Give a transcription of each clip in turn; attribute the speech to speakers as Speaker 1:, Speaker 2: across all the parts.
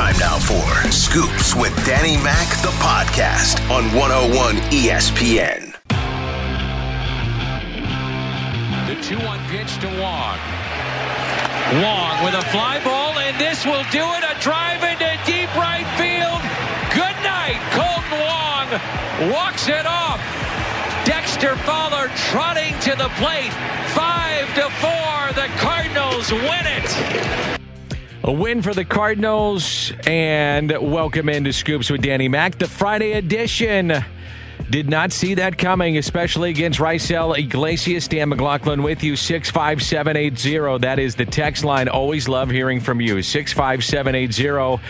Speaker 1: Time now for Scoops with Danny Mac, the podcast on 101 ESPN.
Speaker 2: The 2 1 pitch to Wong. Wong with a fly ball, and this will do it. A drive into deep right field. Good night. Kolten Wong walks it off. Dexter Fowler trotting to the plate. Five to four. The Cardinals win it.
Speaker 3: A win for the Cardinals, and welcome into Scoops with Danny Mac, the Friday edition. Did not see that coming, especially against Raisel Iglesias. Dan McLaughlin with you, 65780. That is the text line. Always love hearing from you. 65780.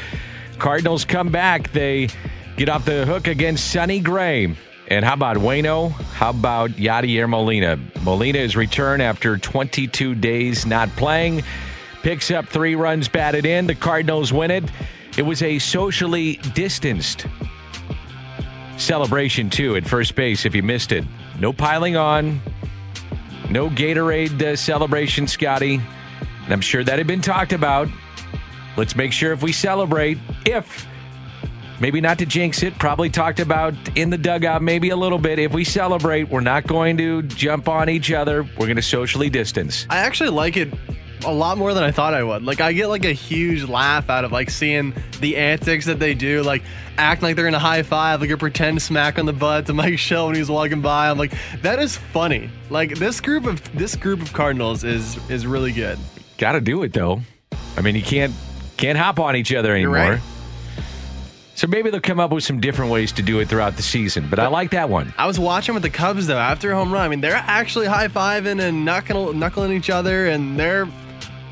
Speaker 3: Cardinals come back. They get off the hook against Sonny Gray. And how about Waino? How about Yadier Molina? Molina is returned after 22 days not playing. Picks up three runs batted in. The Cardinals win it. It was a socially distanced celebration, too, at first base, if you missed it. No piling on, no Gatorade uh, celebration, Scotty. And I'm sure that had been talked about. Let's make sure if we celebrate, if maybe not to jinx it, probably talked about in the dugout maybe a little bit. If we celebrate, we're not going to jump on each other. We're going to socially distance.
Speaker 4: I actually like it a lot more than I thought I would. Like I get like a huge laugh out of like seeing the antics that they do, like act like they're in a high five, like a pretend smack on the butt to Mike Shildt when he's walking by. I'm like, that is funny. Like this group of this group of Cardinals is is really good.
Speaker 3: Got to do it though. I mean, you can't can't hop on each other anymore.
Speaker 4: right.
Speaker 3: So maybe they'll come up with some different ways to do it throughout the season. But I like that one.
Speaker 4: I was watching with the Cubs though after a home run. I mean, they're actually high fiving and knuckling knuckling each other, and they're.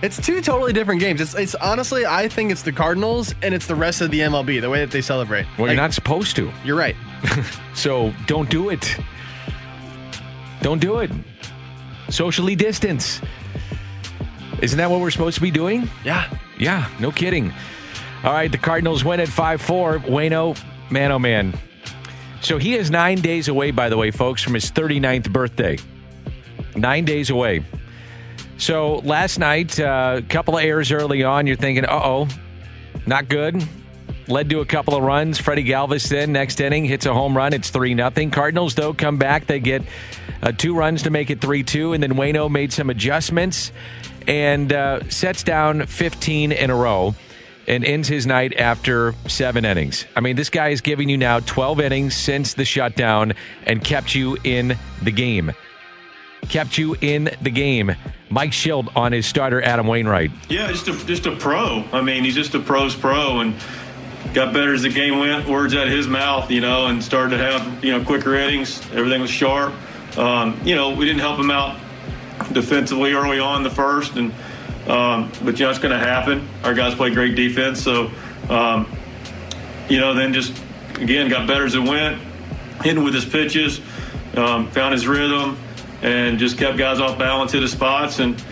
Speaker 4: It's two totally different games. It's, it's honestly, I think it's the Cardinals and it's the rest of the MLB, the way that they celebrate.
Speaker 3: Well,
Speaker 4: Like,
Speaker 3: you're not supposed to.
Speaker 4: You're right.
Speaker 3: So don't do it. Don't do it. Socially distance. Isn't that what we're supposed to be doing?
Speaker 4: Yeah.
Speaker 3: Yeah, no kidding. All right, the Cardinals win at 5 4. Waino, man, oh man. So he is nine days away, by the way, folks, from his 39th birthday. Nine days away. So last night, a uh, couple of errors early on. You're thinking, uh oh, not good. Led to a couple of runs. Freddie Galvis then next inning hits a home run. It's 3 nothing. Cardinals, though, come back. They get uh, two runs to make it 3 2. And then Waino made some adjustments and uh, sets down 15 in a row and ends his night after seven innings. I mean, this guy is giving you now 12 innings since the shutdown and kept you in the game. Kept you in the game. Mike Shildt on his starter, Adam Wainwright.
Speaker 5: Yeah, just a just a pro. I mean, he's just a pro's pro, and got better as the game went. Words out of his mouth, you know, and started to have you know quicker innings. Everything was sharp. Um, you know, we didn't help him out defensively early on the first, and um, but you know it's going to happen. Our guys play great defense, so um, you know then just again got better as it went, hitting with his pitches, um, found his rhythm, and just kept guys off balance, hit his spots, and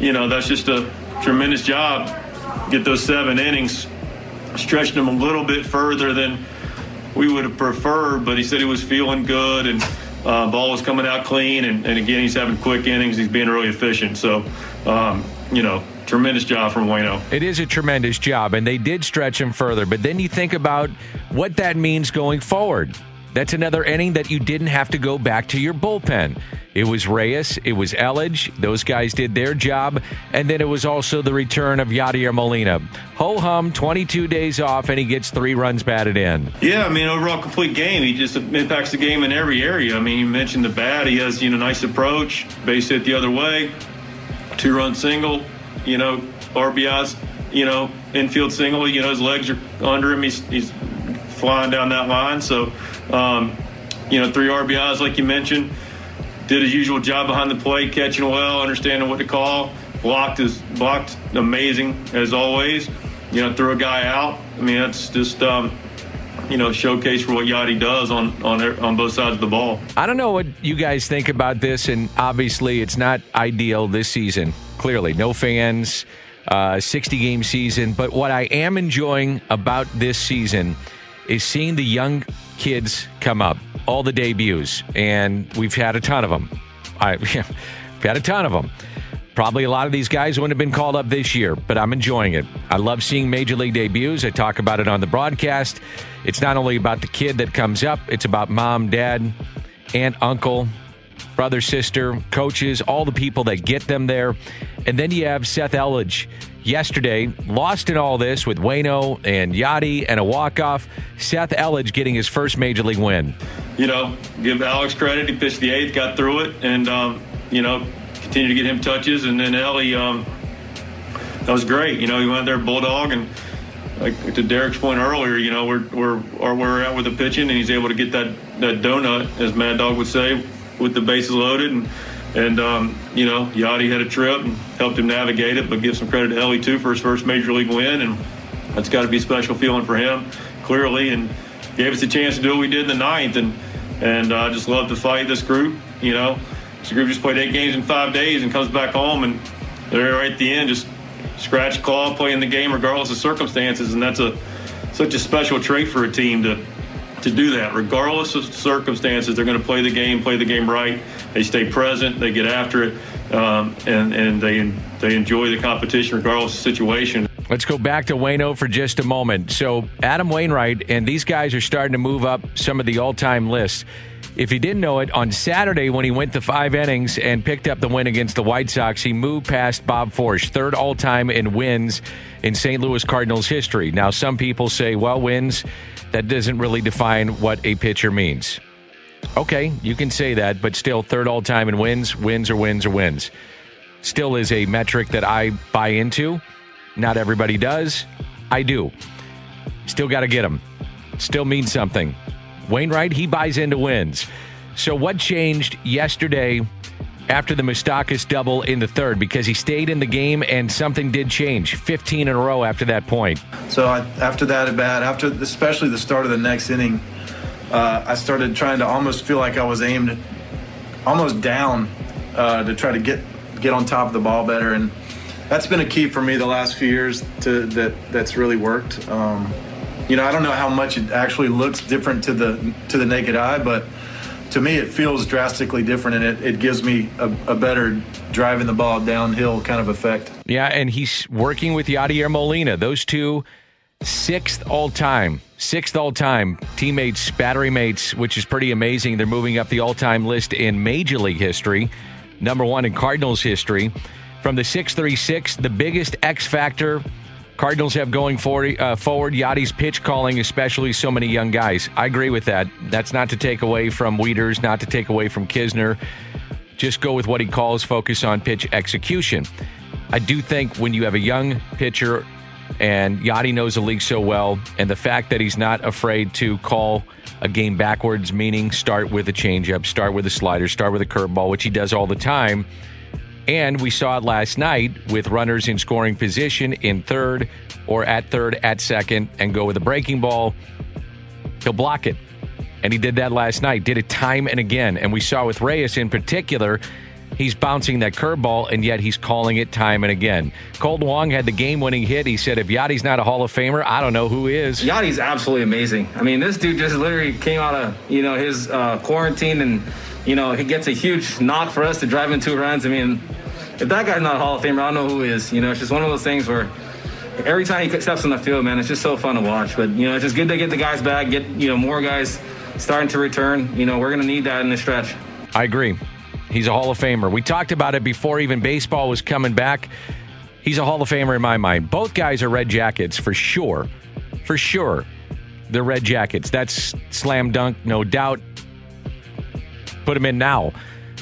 Speaker 5: you know that's just a tremendous job. Get those seven innings, stretching them a little bit further than we would have preferred, but he said he was feeling good and uh, ball was coming out clean. And, and again, he's having quick innings. He's being really efficient. So, um, you know, tremendous job from Waino.
Speaker 3: It is a tremendous job, and they did stretch him further. But then you think about what that means going forward. That's another inning that you didn't have to go back to your bullpen. It was Reyes, it was Elledge. Those guys did their job. And then it was also the return of Yadier Molina. Ho hum, 22 days off, and he gets three runs batted in.
Speaker 5: Yeah, I mean, overall complete game. He just impacts the game in every area. I mean, you mentioned the bat. He has, you know, nice approach, base hit the other way, two run single, you know, RBIs, you know, infield single. You know, his legs are under him. He's, he's flying down that line. So, um, you know, three RBIs, like you mentioned. Did his usual job behind the plate, catching well, understanding what to call. Blocked is blocked amazing as always. You know, threw a guy out. I mean, that's just um, you know showcase for what Yadi does on on on both sides of the ball.
Speaker 3: I don't know what you guys think about this, and obviously it's not ideal this season. Clearly, no fans, uh, 60 game season. But what I am enjoying about this season is seeing the young kids come up, all the debuts, and we've had a ton of them. I, we've had a ton of them. Probably a lot of these guys wouldn't have been called up this year, but I'm enjoying it. I love seeing major league debuts. I talk about it on the broadcast. It's not only about the kid that comes up, it's about mom, dad, aunt, uncle, brother, sister, coaches, all the people that get them there. And then you have Seth Elledge yesterday, lost in all this with Waino and Yadi and a walk-off. Seth Elledge getting his first major league win.
Speaker 5: You know, give Alex credit. He pitched the eighth, got through it, and um, you know, continue to get him touches. And then Ellie, um, that was great. You know, he went there bulldog and. Like to Derek's point earlier, you know, we're we're or we're out with the pitching, and he's able to get that that donut, as Mad Dog would say, with the bases loaded, and and um, you know, Yadi had a trip and helped him navigate it. But give some credit to Ellie too for his first major league win, and that's got to be a special feeling for him, clearly, and gave us a chance to do what we did in the ninth, and and I uh, just love to fight this group. You know, this group just played eight games in five days and comes back home, and they're right at the end, just scratch claw playing the game regardless of circumstances, and that's a such a special trait for a team to to do that regardless of circumstances. They're going to play the game, play the game right. They stay present, they get after it, um, and and they they enjoy the competition regardless of the situation.
Speaker 3: Let's go back to Waino for just a moment. So Adam Wainwright and these guys are starting to move up some of the all-time lists. If you didn't know it, on Saturday when he went to five innings and picked up the win against the White Sox, he moved past Bob Forsch, third all time in wins in St. Louis Cardinals history. Now, some people say, well, wins, that doesn't really define what a pitcher means. Okay, you can say that, but still, third all time in wins, wins or wins or wins. Still is a metric that I buy into. Not everybody does. I do. Still got to get them. Still means something. Wainwright, he buys into wins. So, what changed yesterday after the Moustakas double in the third? Because he stayed in the game and something did change. 15 in a row after that point.
Speaker 6: So, after that at bat, after especially the start of the next inning, uh, I started trying to almost feel like I was aimed almost down uh, to try to get get on top of the ball better, and that's been a key for me the last few years. To that, that's really worked. Um, you know, I don't know how much it actually looks different to the to the naked eye, but to me, it feels drastically different, and it, it gives me a, a, better driving the ball downhill kind of effect.
Speaker 3: Yeah, and he's working with Yadier Molina. Those two, sixth all time, sixth all time teammates, battery mates, which is pretty amazing. They're moving up the all time list in Major League history, number one in Cardinals history. From the 636, the biggest X factor Cardinals have going forward, uh, forward Yadi's pitch calling, especially so many young guys. I agree with that. That's not to take away from Wieters, not to take away from Knizner. Just go with what he calls focus on pitch execution. I do think when you have a young pitcher and Yadi knows the league so well, and the fact that he's not afraid to call a game backwards, meaning start with a changeup, start with a slider, start with a curveball, which he does all the time and we saw it last night with runners in scoring position in third or at third, at second, and go with a breaking ball. He'll block it. And he did that last night, did it time and again. And we saw with Reyes in particular, he's bouncing that curveball, and yet he's calling it time and again. Kolten Wong had the game winning hit. He said, if Yadi's not a Hall of Famer, I don't know who is.
Speaker 7: Yadi's absolutely amazing. I mean, this dude just literally came out of, you know, his uh, quarantine and you know, he gets a huge knock for us to drive in two runs. I mean, if that guy's not a Hall of Famer, I don't know who is. You know, it's just one of those things where every time he steps on the field, man, it's just so fun to watch. But you know, it's just good to get the guys back, get you know more guys starting to return. You know, we're gonna need that in the stretch.
Speaker 3: I agree. He's a Hall of Famer. We talked about it before even baseball was coming back. He's a Hall of Famer in my mind. Both guys are red jackets for sure. For sure. They're red jackets. That's slam dunk, no doubt put him in now.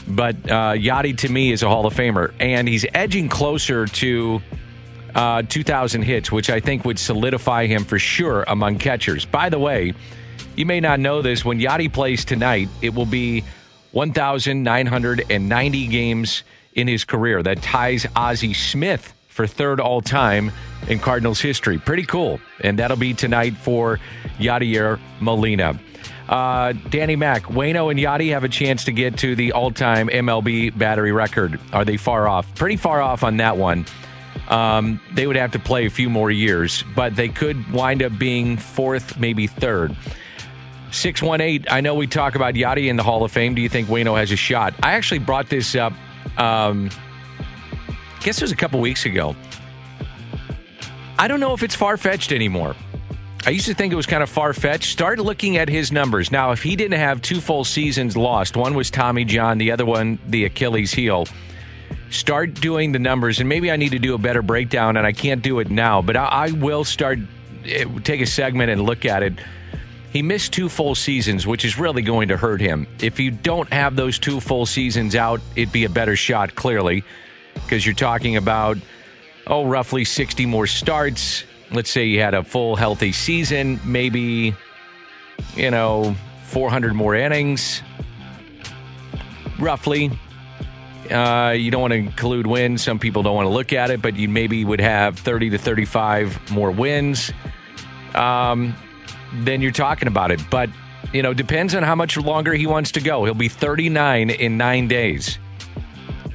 Speaker 3: But uh, Yadi to me is a Hall of Famer, and he's edging closer to uh, 2,000 hits, which I think would solidify him for sure among catchers. By the way, you may not know this. When Yadi plays tonight, it will be 1,990 games in his career. That ties Ozzie Smith for third all time in Cardinals history. Pretty cool. And that'll be tonight for Yadier Molina. Uh, Danny Mac, Waino and Yadi have a chance to get to the all time MLB battery record. Are they far off? Pretty far off on that one. Um, they would have to play a few more years, but they could wind up being fourth, maybe third. 618, I know we talk about Yadi in the Hall of Fame. Do you think Waino has a shot? I actually brought this up um, I guess it was a couple weeks ago. I don't know if it's far fetched anymore. I used to think it was kind of far fetched. Start looking at his numbers. Now, if he didn't have two full seasons lost, one was Tommy John, the other one, the Achilles heel. Start doing the numbers, and maybe I need to do a better breakdown, and I can't do it now, but I, I will start, eh, take a segment and look at it. He missed two full seasons, which is really going to hurt him. If you don't have those two full seasons out, it'd be a better shot, clearly, because you're talking about, oh, roughly 60 more starts. Let's say you had a full, healthy season, maybe, you know, 400 more innings, roughly. Uh, you don't want to include wins. Some people don't want to look at it, but you maybe would have 30 to 35 more wins. Um, then you're talking about it. But, you know, depends on how much longer he wants to go. He'll be 39 in nine days.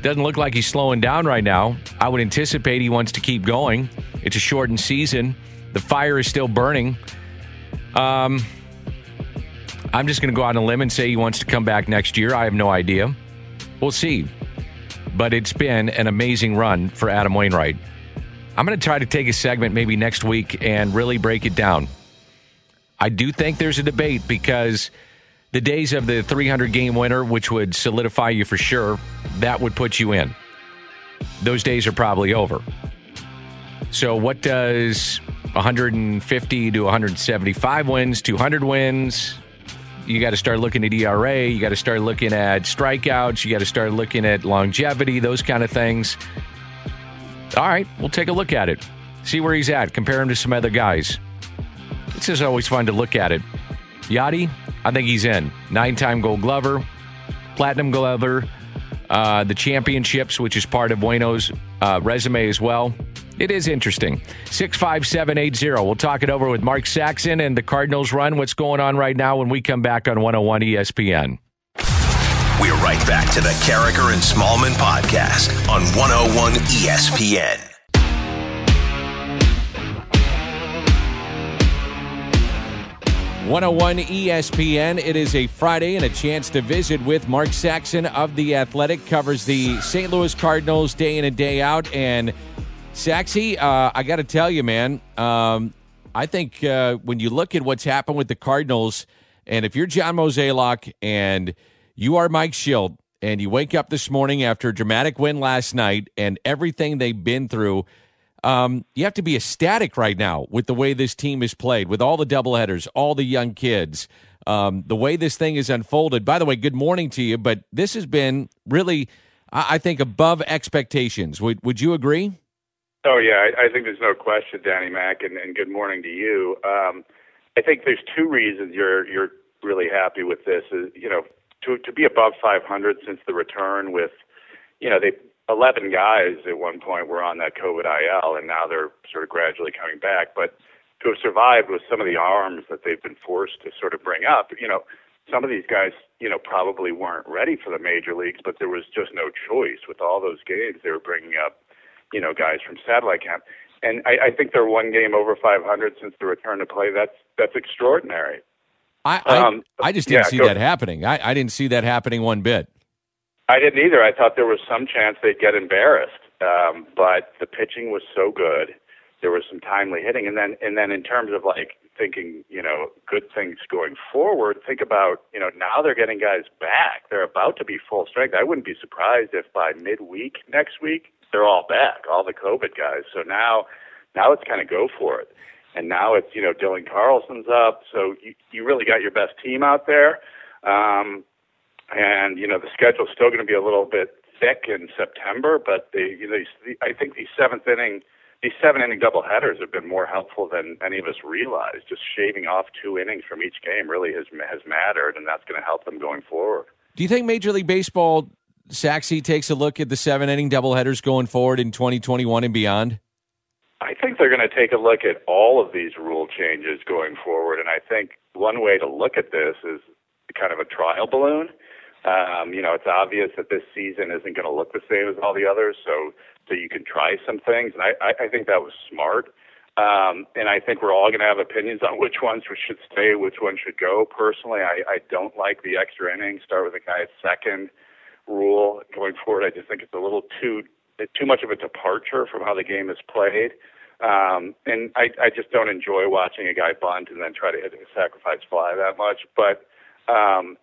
Speaker 3: Doesn't look like he's slowing down right now. I would anticipate he wants to keep going. It's a shortened season. The fire is still burning. Um, I'm just going to go out on a limb and say he wants to come back next year. I have no idea. We'll see. But it's been an amazing run for Adam Wainwright. I'm going to try to take a segment maybe next week and really break it down. I do think there's a debate because the days of the 300 game winner, which would solidify you for sure, that would put you in. Those days are probably over. So, what does 150 to 175 wins, 200 wins? You got to start looking at ERA. You got to start looking at strikeouts. You got to start looking at longevity, those kind of things. All right, we'll take a look at it. See where he's at. Compare him to some other guys. It's just always fun to look at it. Yadi, I think he's in. Nine time gold glover, platinum glover, uh, the championships, which is part of Waino's uh, resume as well. It is interesting. 65780. We'll talk it over with Mark Saxon and the Cardinals run. What's going on right now when we come back on 101 ESPN?
Speaker 1: We're right back to the Karraker and Smallman podcast on 101 ESPN.
Speaker 3: 101 ESPN. It is a Friday and a chance to visit with Mark Saxon of The Athletic, covers the St. Louis Cardinals day in and day out. And Saxy, uh, I got to tell you, man, um, I think uh, when you look at what's happened with the Cardinals, and if you're John Mozeliak and you are Mike Shildt, and you wake up this morning after a dramatic win last night and everything they've been through, um, you have to be ecstatic right now with the way this team is played, with all the doubleheaders, all the young kids, um, the way this thing is unfolded. By the way, good morning to you, but this has been really, I think, above expectations. Would Would you agree?
Speaker 8: Oh yeah, I, I think there's no question, Danny Mac, and, and good morning to you. Um, I think there's two reasons you're you're really happy with this. Is you know to to be above 500 since the return with you know they 11 guys at one point were on that COVID IL, and now they're sort of gradually coming back. But to have survived with some of the arms that they've been forced to sort of bring up, you know, some of these guys, you know, probably weren't ready for the major leagues, but there was just no choice with all those games they were bringing up, you know, guys from satellite camp. And I, I think they're one game over 500 since the return to play. That's that's extraordinary.
Speaker 3: I I, um, I just didn't yeah, see that happening. I, I didn't see that happening one bit.
Speaker 8: I didn't either. I thought there was some chance they'd get embarrassed, um, but the pitching was so good. There was some timely hitting, and then and then in terms of like thinking, you know, good things going forward. Think about, you know, now they're getting guys back. They're about to be full strength. I wouldn't be surprised if by midweek next week they're all back, all the COVID guys. So now, now it's kind of go for it. And now it's you know Dylan Carlson's up, so you you really got your best team out there. Um, and you know the schedule's still going to be a little bit thick in September, but the, you know, I think these seventh inning, these seven inning double headers have been more helpful than any of us realize. Just shaving off two innings from each game really has has mattered, and that's going to help them going forward.
Speaker 3: Do you think Major League Baseball, Saxy, takes a look at the seven inning double headers going forward in 2021 and beyond?
Speaker 8: I think they're going to take a look at all of these rule changes going forward, and I think one way to look at this is kind of a trial balloon um, you know, it's obvious that this season isn't going to look the same as all the others, so so you can try some things, and I, I, I think that was smart. Um, and I think we're all going to have opinions on which ones we should stay, which ones should go. Personally, I, I don't like the extra innings, start with a guy at second rule going forward. I just think it's a little too too much of a departure from how the game is played. Um, and I, I just don't enjoy watching a guy bunt and then try to hit a sacrifice fly that much. But um,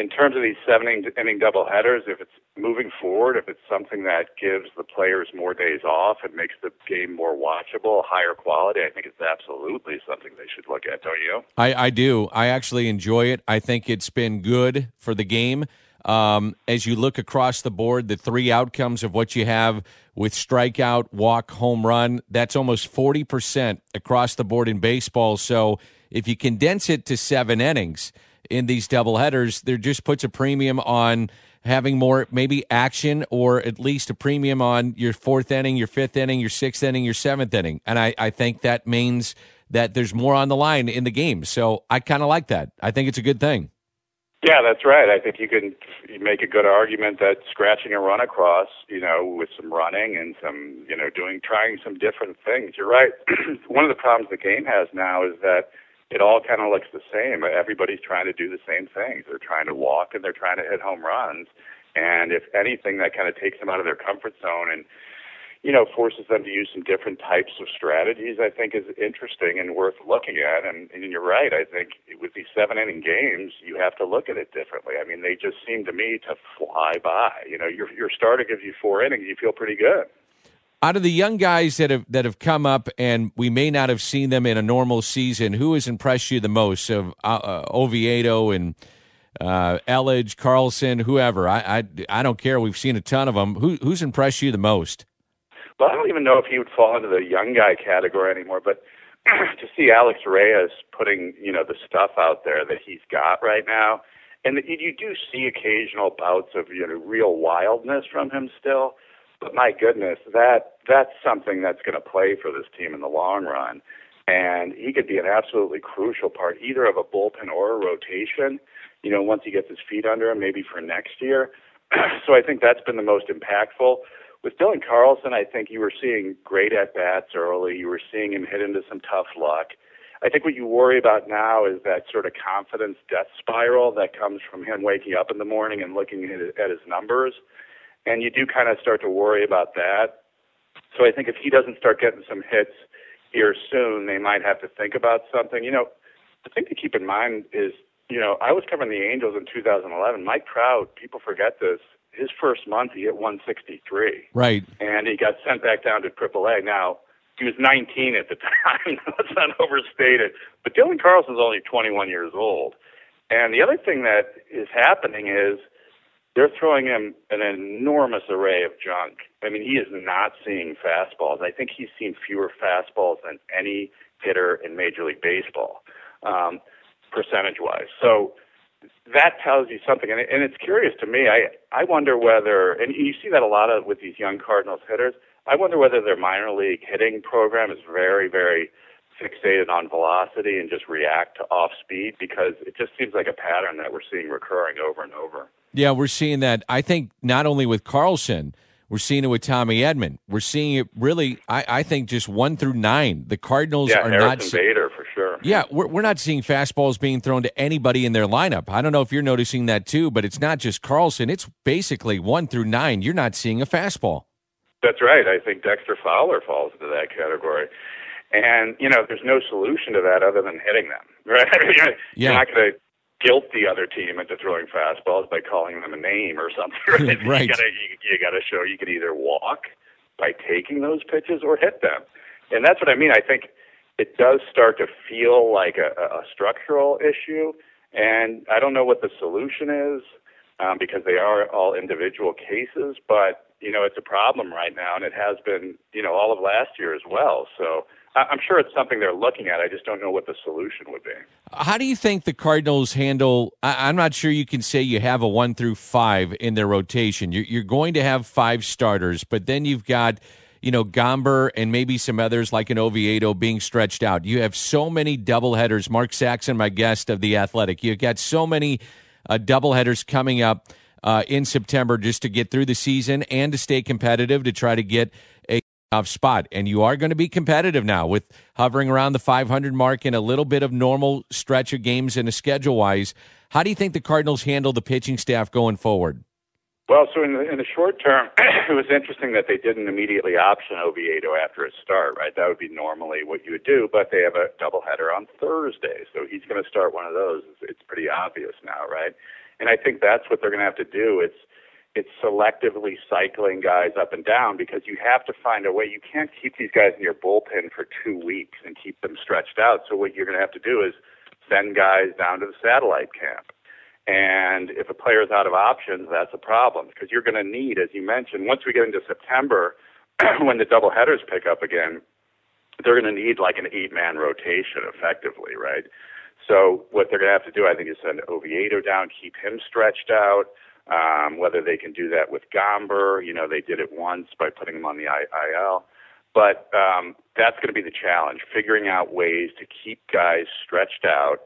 Speaker 8: in terms of these seven inning double headers, if it's moving forward, if it's something that gives the players more days off and makes the game more watchable, higher quality, I think it's absolutely something they should look at, don't you?
Speaker 3: I, I do. I actually enjoy it. I think it's been good for the game. Um, as you look across the board, the three outcomes of what you have with strikeout, walk, home run, that's almost 40% across the board in baseball. So if you condense it to seven innings in these double headers, there just puts a premium on having more maybe action or at least a premium on your fourth inning, your fifth inning, your sixth inning, your seventh inning. And I, I think that means that there's more on the line in the game. So I kind of like that. I think it's a good thing.
Speaker 8: Yeah, that's right. I think you can make a good argument that scratching a run across, you know, with some running and some, you know, doing trying some different things. You're right. One of the problems the game has now is that it all kind of looks the same. Everybody's trying to do the same things. They're trying to walk and they're trying to hit home runs. And if anything, that kind of takes them out of their comfort zone and you know, forces them to use some different types of strategies, I think is interesting and worth looking at. And, and you're right. I think with these seven inning games, you have to look at it differently. I mean, they just seem to me to fly by. You know, your, your starter gives you four innings, you feel pretty good.
Speaker 3: Out of the young guys that have that have come up, and we may not have seen them in a normal season, who has impressed you the most? Of uh, uh, Oviedo and uh, Elledge, Carlson, whoever. I, I I don't care. We've seen a ton of them. Who, who's impressed you the most?
Speaker 8: Well, I don't even know if he would fall into the young guy category anymore, but to see Alex Reyes putting, you know, the stuff out there that he's got right now, and you do see occasional bouts of, you know, real wildness from him still. But my goodness, that that's something that's going to play for this team in the long run. And he could be an absolutely crucial part either of a bullpen or a rotation, you know, once he gets his feet under him, maybe for next year. so I think that's been the most impactful with Dylan Carlson, I think you were seeing great at bats early. You were seeing him hit into some tough luck. I think what you worry about now is that sort of confidence death spiral that comes from him waking up in the morning and looking at his, numbers. And you do kind of start to worry about that. So I think if he doesn't start getting some hits here soon, they might have to think about something. You know, the thing to keep in mind is, you know, I was covering the Angels in 2011. Mike Trout, people forget this, his first month he hit 163.
Speaker 3: Right.
Speaker 8: And he got sent back down to AAA. Now he was 19 at the time. Let's not overstate it. But Dylan Carlson's only 21 years old. And the other thing that is happening is they're throwing him an enormous array of junk. I mean, he is not seeing fastballs. I think he's seen fewer fastballs than any hitter in Major League Baseball, um, percentage wise. So that tells you something, and, it, and it's curious to me. I I wonder whether, and you see that a lot of with these young Cardinals hitters. I wonder whether their minor league hitting program is very very fixated on velocity and just react to off speed because it just seems like a pattern that we're seeing recurring over and over.
Speaker 3: Yeah, we're seeing that. I think not only with Carlson. We're seeing it with Tommy Edman. We're seeing it really. I, I think just one through nine. The Cardinals
Speaker 8: yeah,
Speaker 3: are
Speaker 8: Harrison
Speaker 3: not.
Speaker 8: Bader for sure.
Speaker 3: Yeah, we're, we're not seeing fastballs being thrown to anybody in their lineup. I don't know if you're noticing that too, but it's not just Carlson. It's basically one through nine. You're not seeing a fastball.
Speaker 8: That's right. I think Dexter Fowler falls into that category. And, you know, there's no solution to that other than hitting them, right? you're
Speaker 3: Yeah.
Speaker 8: not going to guilt the other team into throwing fastballs by calling them a name or something, right?
Speaker 3: Right.
Speaker 8: You got to you, you to show you can either walk by taking those pitches or hit them. And that's what I mean. I think it does start to feel like a, a structural issue. And I don't know what the solution is um, because they are all individual cases, but you know it's a problem right now, and it has been you know all of last year as well. So I'm sure it's something they're looking at. I just don't know what the solution would be.
Speaker 3: How do you think the Cardinals handle? I, I'm not sure you can say you have a one through five in their rotation. You're, you're going to have five starters, but then you've got, you know, Gomber and maybe some others like an Oviedo being stretched out. You have so many doubleheaders. Mark Saxon, my guest of the Athletic, you've got so many uh, doubleheaders coming up uh, in September just to get through the season and to stay competitive to try to get off spot. And you are going to be competitive now with hovering around the 500 mark and a little bit of normal stretch of games in a schedule wise. How do you think the Cardinals handle the pitching staff going forward?
Speaker 8: Well, so in the, in the short term, it was interesting that they didn't immediately option Oviedo after his start, right? That would be normally what you would do, but they have a doubleheader on Thursday, so he's going to start one of those. It's pretty obvious now, right? And I think that's what they're going to have to do. It's it's selectively cycling guys up and down because you have to find a way. You can't keep these guys in your bullpen for two weeks and keep them stretched out. So what you're going to have to do is send guys down to the satellite camp and if a player is out of options, that's a problem because you're going to need, as you mentioned, once we get into September, when the double headers pick up again, they're going to need like an eight man rotation effectively, right? So what they're going to have to do, I think, is send Oviedo down, keep him stretched out. Um, whether they can do that with Gomber, you know, they did it once by putting him on the IL. But um, that's going to be the challenge, figuring out ways to keep guys stretched out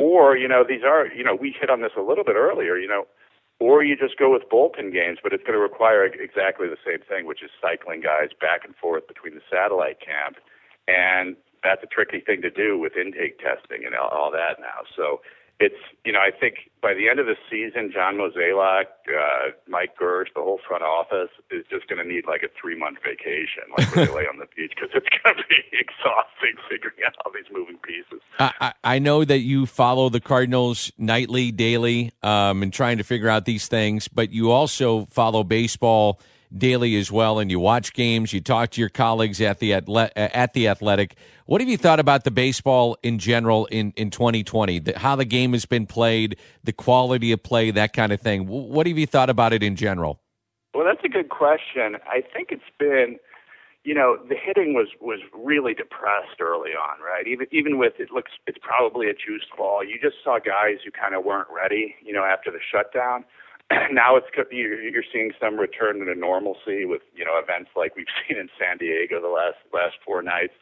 Speaker 8: or, you know, these are, you know, we hit on this a little bit earlier, you know, or you just go with bullpen games, but it's going to require exactly the same thing, which is cycling guys back and forth between the satellite camp. And that's a tricky thing to do with intake testing and all, all that now. So it's you know I think by the end of the season, John Mozeliak, uh, Mike Girsch, the whole front office is just going to need like a three month vacation, like where they lay on the beach, because it's going to be exhausting figuring out all these moving pieces.
Speaker 3: I, I know that you follow the Cardinals nightly, daily, um, and trying to figure out these things, but you also follow baseball daily as well, and you watch games. You talk to your colleagues at the at the Athletic. What have you thought about the baseball in general in in 2020? The, how the game has been played, the quality of play, that kind of thing. What have you thought about it in general?
Speaker 8: Well, that's a good question. I think it's been you know, the hitting was was really depressed early on, right? Even even with it looks it's probably a juiced ball. You just saw guys who kind of weren't ready, you know, after the shutdown. now it's you're seeing some return to normalcy with you know events like we've seen in San Diego the last last four nights,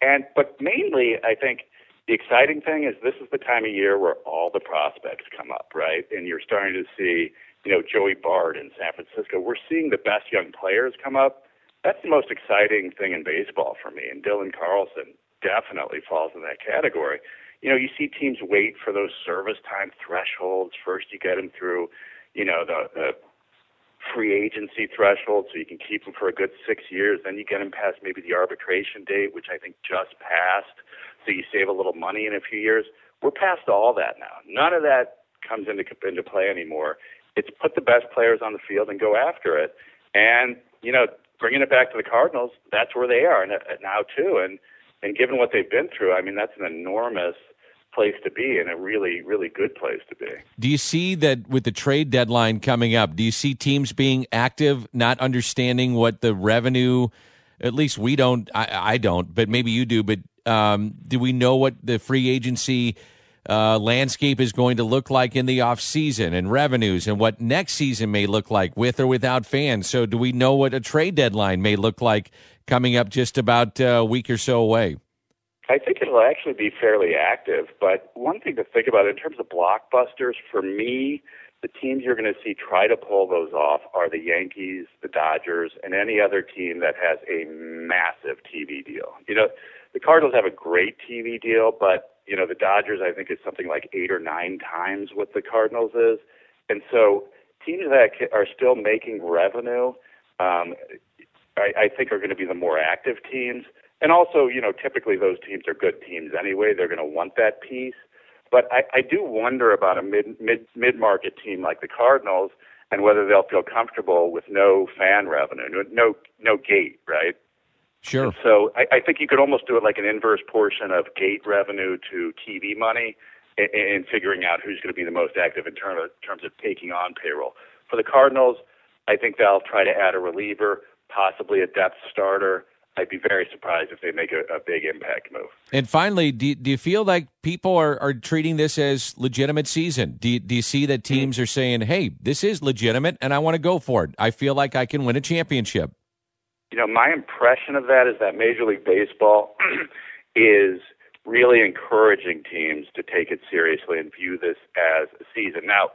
Speaker 8: and but mainly I think the exciting thing is this is the time of year where all the prospects come up, right? And you're starting to see you know Joey Bart in San Francisco. We're seeing the best young players come up. That's the most exciting thing in baseball for me, and Dylan Carlson definitely falls in that category. You know, you see teams wait for those service time thresholds. First, you get them through you know, the, the free agency threshold, so you can keep them for a good six years. Then you get them past maybe the arbitration date, which I think just passed, so you save a little money in a few years. We're past all that now. None of that comes into into play anymore. It's put the best players on the field and go after it. And you know, bringing it back to the Cardinals, that's where they are now too. And and given what they've been through, I mean, that's an enormous place to be and a really, really good place to be.
Speaker 3: Do you see that with the trade deadline coming up? Do you see teams being active, not understanding what the revenue? At least we don't. I, I don't, but maybe you do. But um, do we know what the free agency uh, landscape is going to look like in the off season and revenues, and what next season may look like with or without fans? So, do we know what a trade deadline may look like coming up just about a week or so away?
Speaker 8: I think it'll actually be fairly active. But one thing to think about in terms of blockbusters, for me, the teams you're going to see try to pull those off are the Yankees, the Dodgers, and any other team that has a massive TV deal. You know, the Cardinals have a great TV deal, but you know the Dodgers I think is something like eight or nine times what the Cardinals is, and so teams that are still making revenue, um, I, I think are going to be the more active teams. And also, you know, typically those teams are good teams anyway. They're going to want that piece. But I, I do wonder about a mid mid mid market team like the Cardinals and whether they'll feel comfortable with no fan revenue, no no, no gate, right?
Speaker 3: Sure.
Speaker 8: And so I, I think you could almost do it like an inverse portion of gate revenue to TV money in, in figuring out who's going to be the most active in terms of, terms of taking on payroll. For the Cardinals, I think they'll try to add a reliever, possibly a depth starter I'd be very surprised if they make a, a big impact move.
Speaker 3: And finally, do, do you feel like people are, are treating this as legitimate season? Do you, do you see that teams are saying, hey, this is legitimate and I want to go for it? I feel like I can win a championship.
Speaker 8: You know, my impression of that is that Major League Baseball is really encouraging teams to take it seriously and view this as a season. Now,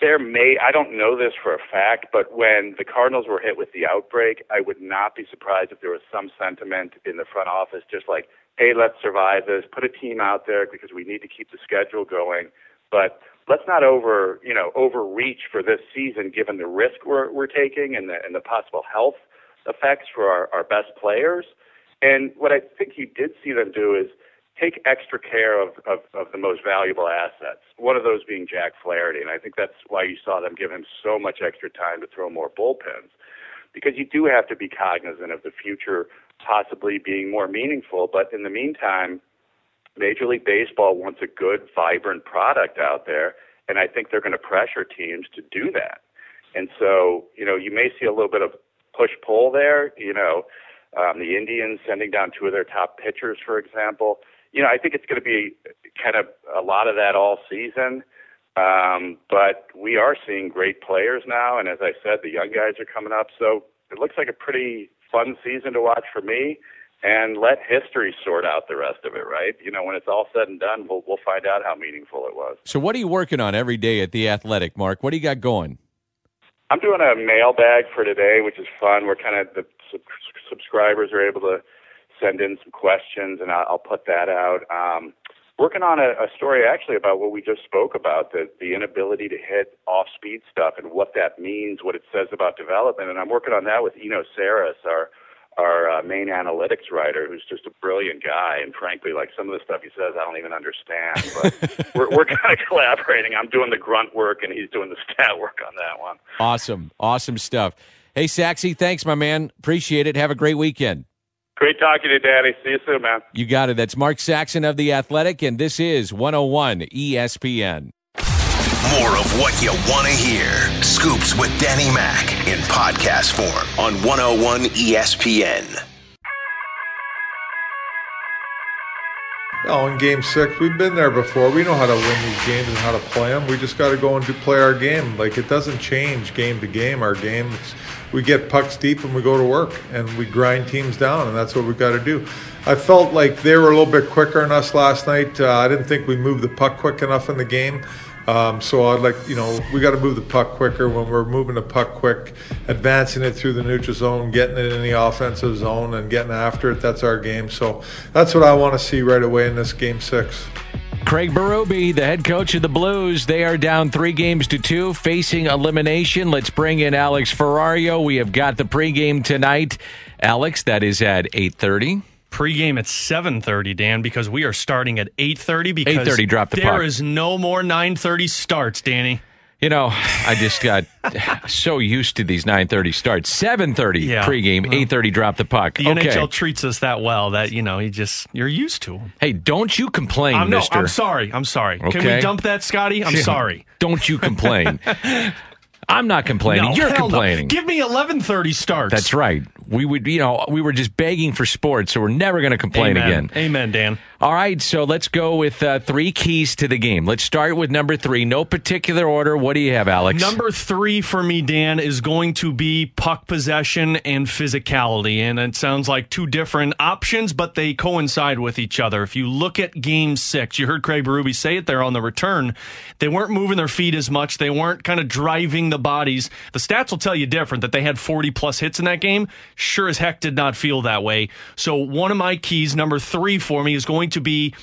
Speaker 8: there may I don't know this for a fact, but when the Cardinals were hit with the outbreak, I would not be surprised if there was some sentiment in the front office just like, hey, let's survive this, put a team out there because we need to keep the schedule going. but let's not over you know overreach for this season given the risk we're we're taking and the and the possible health effects for our, our best players. And what I think you did see them do is take extra care of, of, of the most valuable assets. One of those being Jack Flaherty, and I think that's why you saw them give him so much extra time to throw more bullpens, because you do have to be cognizant of the future possibly being more meaningful. But in the meantime, Major League Baseball wants a good, vibrant product out there, and I think they're going to pressure teams to do that. And so, you know, you may see a little bit of push pull there. You know, um, the Indians sending down two of their top pitchers, for example. You know, I think it's going to be kind of a lot of that all season. Um, but we are seeing great players now, and as I said, the young guys are coming up. So it looks like a pretty fun season to watch for me. And let history sort out the rest of it, right? You know, when it's all said and done, we'll we'll find out how meaningful it was.
Speaker 3: So, what are you working on every day at the Athletic, Mark? What do you got going?
Speaker 8: I'm doing a mailbag for today, which is fun. We're kind of the sub- subscribers are able to send in some questions, and I'll, I'll put that out. Um, working on a, a story actually about what we just spoke about the the inability to hit off speed stuff and what that means, what it says about development. And I'm working on that with Eno Sarris, our our uh, main analytics writer, who's just a brilliant guy. And frankly, like some of the stuff he says, I don't even understand. But we're, we're kind of collaborating. I'm doing the grunt work, and he's doing the stat work on that one.
Speaker 3: Awesome, awesome stuff. Hey, Saxy, thanks, my man. Appreciate it. Have a great weekend.
Speaker 8: Great talking to you, Daddy. See you soon, man.
Speaker 3: You got it. That's Mark Saxon of The Athletic, and this is 101 ESPN.
Speaker 1: More of what you want to hear. Scoops with Danny Mac in podcast form on 101 ESPN.
Speaker 9: Oh, in game six, we've been there before. We know how to win these games and how to play them. We just got to go and do, play our game. Like, it doesn't change game to game. Our game, we get pucks deep and we go to work and we grind teams down, and that's what we've got to do. I felt like they were a little bit quicker than us last night. Uh, I didn't think we moved the puck quick enough in the game. Um, so I'd like, you know, we got to move the puck quicker when we're moving the puck quick, advancing it through the neutral zone, getting it in the offensive zone, and getting after it. That's our game. So that's what I want to see right away in this game six.
Speaker 3: Craig Berube, the head coach of the Blues, they are down three games to two, facing elimination. Let's bring in Alex Ferrario. We have got the pregame tonight. Alex, that is at eight thirty.
Speaker 10: Pre-game at 7:30, Dan, because we are starting at 8:30 because
Speaker 3: 8:30 drop the
Speaker 10: there
Speaker 3: puck.
Speaker 10: is no more 9:30 starts, Danny.
Speaker 3: You know, I just got so used to these 9:30 starts. 7:30
Speaker 10: Yeah.
Speaker 3: pregame,
Speaker 10: Well,
Speaker 3: 8:30 drop the puck.
Speaker 10: The
Speaker 3: okay.
Speaker 10: NHL treats us that well that you know you just you're used to 'em.
Speaker 3: Hey, don't you complain,
Speaker 10: I'm, no,
Speaker 3: mister.
Speaker 10: I'm sorry. I'm sorry. Can we dump that, Scotty? I'm
Speaker 3: Yeah.
Speaker 10: sorry.
Speaker 3: Don't you complain. I'm not complaining.
Speaker 10: No,
Speaker 3: You're
Speaker 10: hell no.
Speaker 3: complaining.
Speaker 10: Give me 11:30 starts.
Speaker 3: That's right. We would, you know, we were just begging for sports, so we're never going to complain
Speaker 10: Amen.
Speaker 3: again.
Speaker 10: Amen, Dan.
Speaker 3: All right, so let's go with uh, three keys to the game. Let's start with number three. No particular order. What do you have, Alex?
Speaker 10: Number three for me, Dan, is going to be puck possession and physicality. And it sounds like two different options, but they coincide with each other. If you look at game six, you heard Craig Berube say it there on the return. They weren't moving their feet as much. They weren't kind of driving the bodies. The stats will tell you different that they had 40 plus hits in that game. Sure as heck did not feel that way. So one of my keys, number three for me, is going to be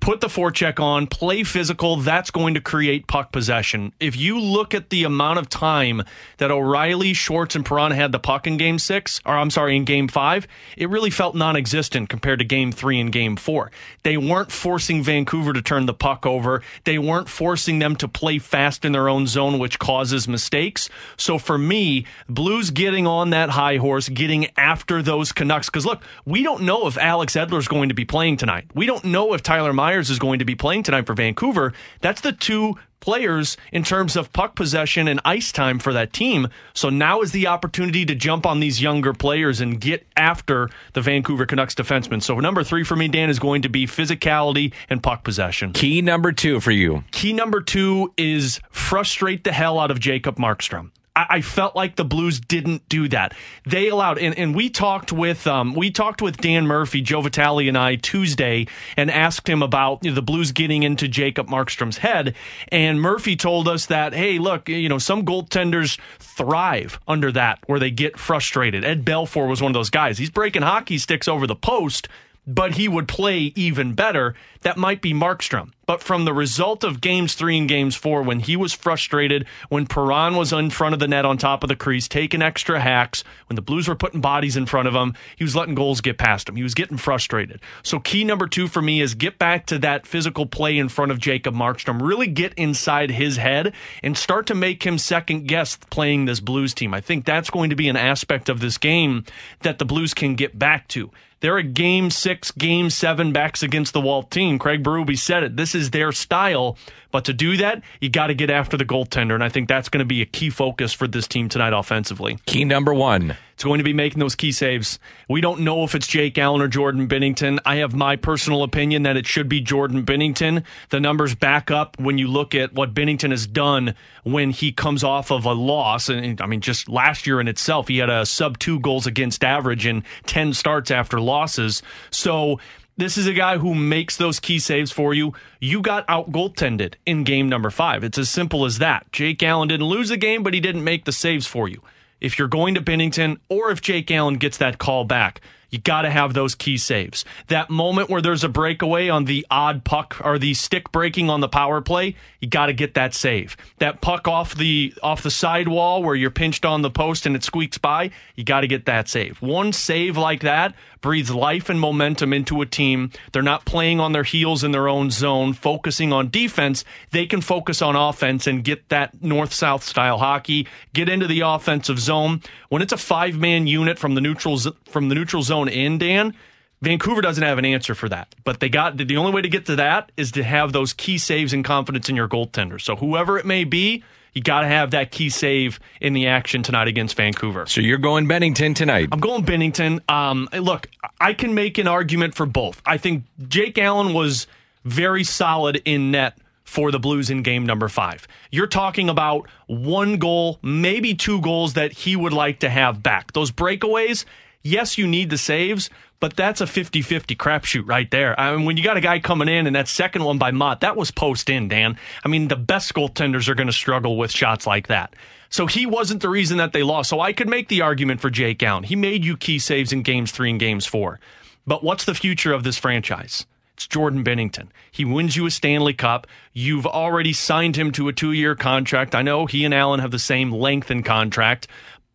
Speaker 10: put the forecheck on, play physical. That's going to create puck possession. If you look at the amount of time that O'Reilly, Schwartz, and Perron had the puck in game six, or I'm sorry, in game five, it really felt non existent compared to game three and game four. They weren't forcing Vancouver to turn the puck over. They weren't forcing them to play fast in their own zone, which causes mistakes. So for me, Blues getting on that high horse, getting after those Canucks. Because look, we don't know if Alex Edler's going to be playing tonight. We don't know if Tyler is going to be playing tonight for Vancouver. That's the two players in terms of puck possession and ice time for that team. So now is the opportunity to jump on these younger players and get after the Vancouver Canucks defensemen. So number three for me, Dan, is going to be physicality and puck possession.
Speaker 3: Key number two for you.
Speaker 10: Key number two is frustrate the hell out of Jacob Markstrom. I, I felt like the Blues didn't do that. They allowed, and, and we talked with um, we talked with Dan Murphy, Joe Vitale, and I Tuesday, and asked him about you know, the Blues getting into Jacob Markstrom's head. And Murphy told us that, hey, look, you know, some goaltenders thrive under that, where they get frustrated. Ed Belfour was one of those guys. He's breaking hockey sticks over the post but he would play even better. That might be Markstrom. But from the result of games three and games four, when he was frustrated, when Perron was in front of the net on top of the crease, taking extra hacks, when the Blues were putting bodies in front of him, he was letting goals get past him. He was getting frustrated. So, key number two for me is get back to that physical play in front of Jacob Markstrom. Really get inside his head and start to make him second guess playing this Blues team. I think that's going to be an aspect of this game that the Blues can get back to. They're a game six, game seven backs against the wall team. Craig Berube said it. This is their style. But to do that, you got to get after the goaltender. And I think that's going to be a key focus for this team tonight offensively.
Speaker 3: Key number one.
Speaker 10: It's going to be making those key saves. We don't know if it's Jake Allen or Jordan Binnington. I have my personal opinion that it should be Jordan Binnington. The numbers back up when you look at what Binnington has done when he comes off of a loss. And I mean, just last year in itself, he had a sub two goals against average in 10 starts after losses. So this is a guy who makes those key saves for you. You got out goaltended in game number five. It's as simple as that. Jake Allen didn't lose the game, but he didn't make the saves for you if you're going to Binnington or if Jake Allen gets that call back, you got to have those key saves. That moment where there's a breakaway on the odd puck or the stick breaking on the power play, you got to get that save. That puck off the off the sidewall where you're pinched on the post and it squeaks by, you got to get that save. One save like that breathes life and momentum into a team. They're not playing on their heels in their own zone, focusing on defense. They can focus on offense and get that north south style hockey, get into the offensive zone. When it's a five man unit from the neutral from the neutral zone in, Dan, Vancouver doesn't have an answer for that. But they got the only way to get to that is to have those key saves and confidence in your goaltender. So whoever it may be, you got to have that key save in the action tonight against Vancouver.
Speaker 3: So you're going Binnington tonight.
Speaker 10: I'm going Binnington. Um, look, I can make an argument for both. I think Jake Allen was very solid in net for the Blues in game number five. You're talking about one goal, maybe two goals that he would like to have back. Those breakaways, yes, you need the saves, but that's a 50 50 crapshoot right there. I mean, when you got a guy coming in and that second one by Motte, that was post in, Dan. I mean, the best goaltenders are going to struggle with shots like that. So he wasn't the reason that they lost. So I could make the argument for Jake Allen. He made you key saves in games three and games four. But what's the future of this franchise? It's Jordan Binnington. He wins you a Stanley Cup. You've already signed him to a two year contract. I know he and Allen have the same length in contract,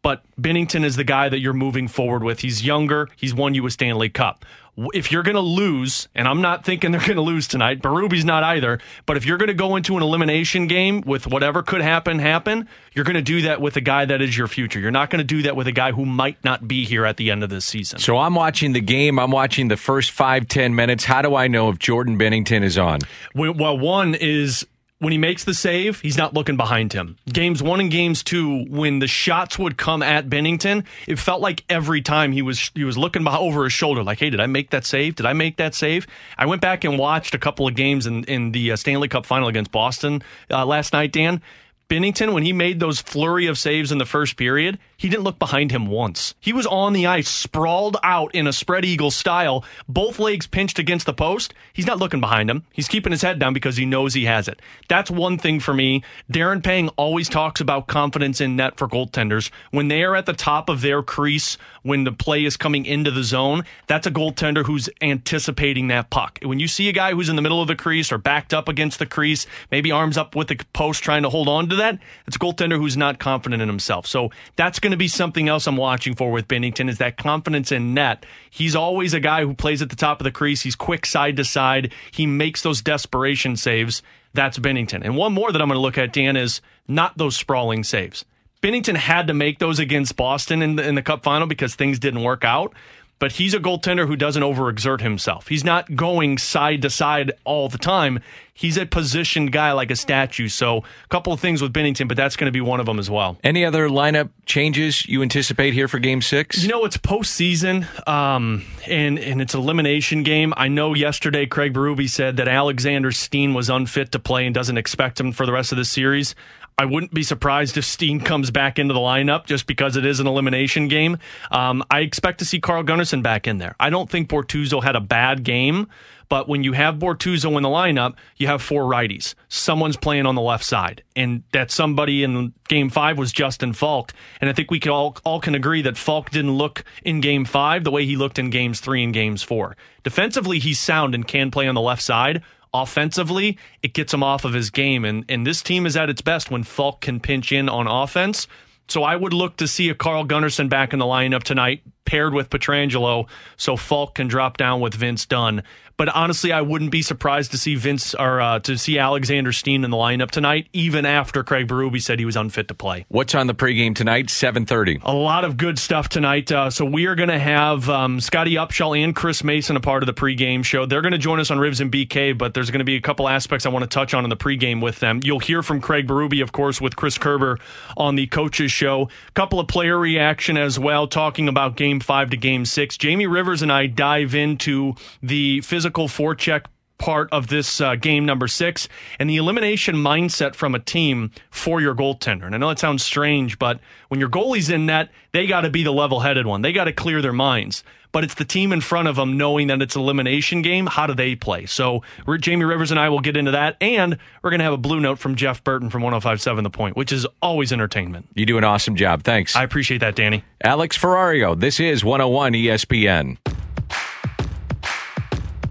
Speaker 10: but Binnington is the guy that you're moving forward with. He's younger. He's won you a Stanley Cup. If you're going to lose, and I'm not thinking they're going to lose tonight, Berube's not either, but if you're going to go into an elimination game with whatever could happen, happen, you're going to do that with a guy that is your future. You're not going to do that with a guy who might not be here at the end of this season.
Speaker 3: So I'm watching the game. I'm watching the first five, ten minutes. How do I know if Jordan Binnington is on?
Speaker 10: Well, one is when he makes the save, he's not looking behind him. Games one and games two, when the shots would come at Binnington, it felt like every time he was he was looking behind, over his shoulder, like, "Hey, did I make that save? Did I make that save?" I went back and watched a couple of games in in the uh, Stanley Cup final against Boston uh, last night, Dan. Binnington, when he made those flurry of saves in the first period, he didn't look behind him once. He was on the ice, sprawled out in a spread eagle style, both legs pinched against the post. He's not looking behind him. He's keeping his head down because he knows he has it. That's one thing for me. Darren Pang always talks about confidence in net for goaltenders. When they are at the top of their crease, when the play is coming into the zone, that's a goaltender who's anticipating that puck. When you see a guy who's in the middle of the crease or backed up against the crease, maybe arms up with the post trying to hold on to that, it's a goaltender who's not confident in himself. So that's going to be something else I'm watching for with Binnington is that confidence in net. He's always a guy who plays at the top of the crease. He's quick side to side. He makes those desperation saves. That's Binnington. And one more that I'm going to look at, Dan, is not those sprawling saves. Binnington had to make those against Boston in the, in the Cup final because things didn't work out but he's a goaltender who doesn't overexert himself. He's not going side to side all the time. He's a positioned guy like a statue. So, a couple of things with Binnington, but that's going to be one of them as well.
Speaker 3: Any other lineup changes you anticipate here for Game Six?
Speaker 10: You know, it's postseason, um, and and it's elimination game. I know yesterday Craig Berube said that Alexander Steen was unfit to play and doesn't expect him for the rest of the series. I wouldn't be surprised if Steen comes back into the lineup just because it is an elimination game. Um, I expect to see Carl Gunnarsson back in there. I don't think Bortuzzo had a bad game, But when you have Bortuzzo in the lineup, you have four righties. Someone's playing on the left side, and that somebody in Game Five was Justin Faulk. And I think we could all all can agree that Faulk didn't look in Game Five the way he looked in Games Three and Games Four. Defensively, he's sound and can play on the left side. Offensively, it gets him off of his game, and and this team is at its best when Faulk can pinch in on offense. So I would look to see a Carl Gunnarsson back in the lineup tonight, paired with Pietrangelo, so Faulk can drop down with Vince Dunn. But honestly, I wouldn't be surprised to see Vince or uh, to see Alexander Steen in the lineup tonight, even after Craig Berube said he was unfit to play.
Speaker 3: What's on the pregame tonight? Seven thirty.
Speaker 10: A lot of good stuff tonight. Uh, so we are going to have um, Scotty Upshall and Chris Mason a part of the pregame show. They're going to join us on Ribs and BK, but there's going to be a couple aspects I want to touch on in the pregame with them. You'll hear from Craig Berube, of course, with Chris Kerber on the coaches show. A couple of player reaction as well, talking about Game Five to Game Six. Jamie Rivers and I dive into the physical forecheck part of this uh, game number six and the elimination mindset from a team for your goaltender. And I know it sounds strange, but when your goalie's in net, they got to be the level headed one. They got to clear their minds. But it's the team in front of them knowing that it's an elimination game. How do they play? So Jamie Rivers and I will get into that. And we're going to have a blue note from Jeff Burton from 1057 The Point, which is always entertainment.
Speaker 3: You do an awesome job. Thanks.
Speaker 10: I appreciate that, Danny.
Speaker 3: Alex Ferrario, this is 101 ESPN.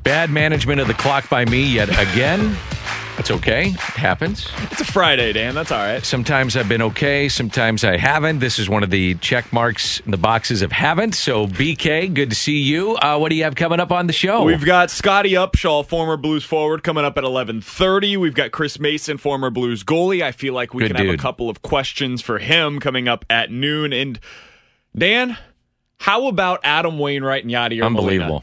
Speaker 3: Bad management of the clock by me yet again. That's okay. It happens.
Speaker 11: It's a Friday, Dan. That's all right.
Speaker 3: Sometimes I've been okay. Sometimes I haven't. This is one of the check marks in the boxes of haven't. So, BK, good to see you. Uh, what do you have coming up on the show?
Speaker 11: We've got Scotty Upshall, former Blues forward, coming up at 11.30. We've got Chris Mason, former Blues goalie. I feel like we
Speaker 3: Good
Speaker 11: can have a couple of questions for him coming up at noon. And, Dan, how about Adam Wainwright and Yadier Molina?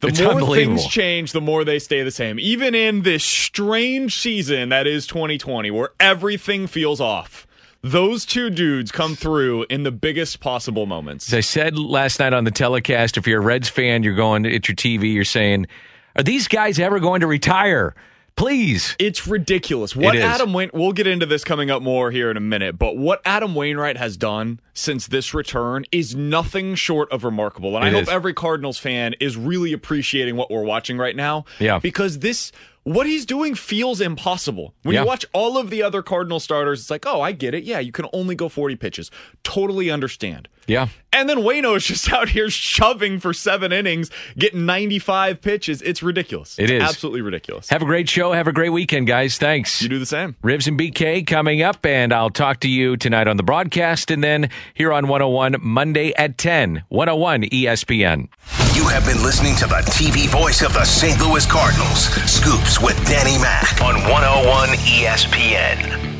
Speaker 11: The
Speaker 3: It's
Speaker 11: more things change, the more they stay the same. Even in this strange season that is 2020, where everything feels off, those two dudes come through in the biggest possible moments.
Speaker 3: As I said last night on the telecast, if you're a Reds fan, you're going at your TV, you're saying, are these guys ever going to retire? Please.
Speaker 11: It's ridiculous. What
Speaker 3: is.
Speaker 11: Adam Wain we'll get into this coming up more here in a minute, but what Adam Wainwright has done since this return is nothing short of remarkable. And I
Speaker 3: It
Speaker 11: hope every Cardinals fan is really appreciating what we're watching right now.
Speaker 3: Yeah.
Speaker 11: Because this what he's doing feels impossible. When
Speaker 3: Yeah.
Speaker 11: you watch all of the other Cardinal starters, it's like, oh, I get it. Yeah, you can only go 40 pitches. Totally understand.
Speaker 3: Yeah.
Speaker 11: And then Waino is just out here shoving for seven innings, getting 95 pitches. It's ridiculous.
Speaker 3: It is.
Speaker 11: Absolutely ridiculous.
Speaker 3: Have a great show. Have a great weekend, guys. Thanks.
Speaker 11: You do the same.
Speaker 3: Ribs and BK coming up, and I'll talk to you tonight on the broadcast and then here on 101 Monday at 10, 101 ESPN.
Speaker 1: You have been listening to the TV voice of the St. Louis Cardinals. Scoops with Danny Mac on 101 ESPN.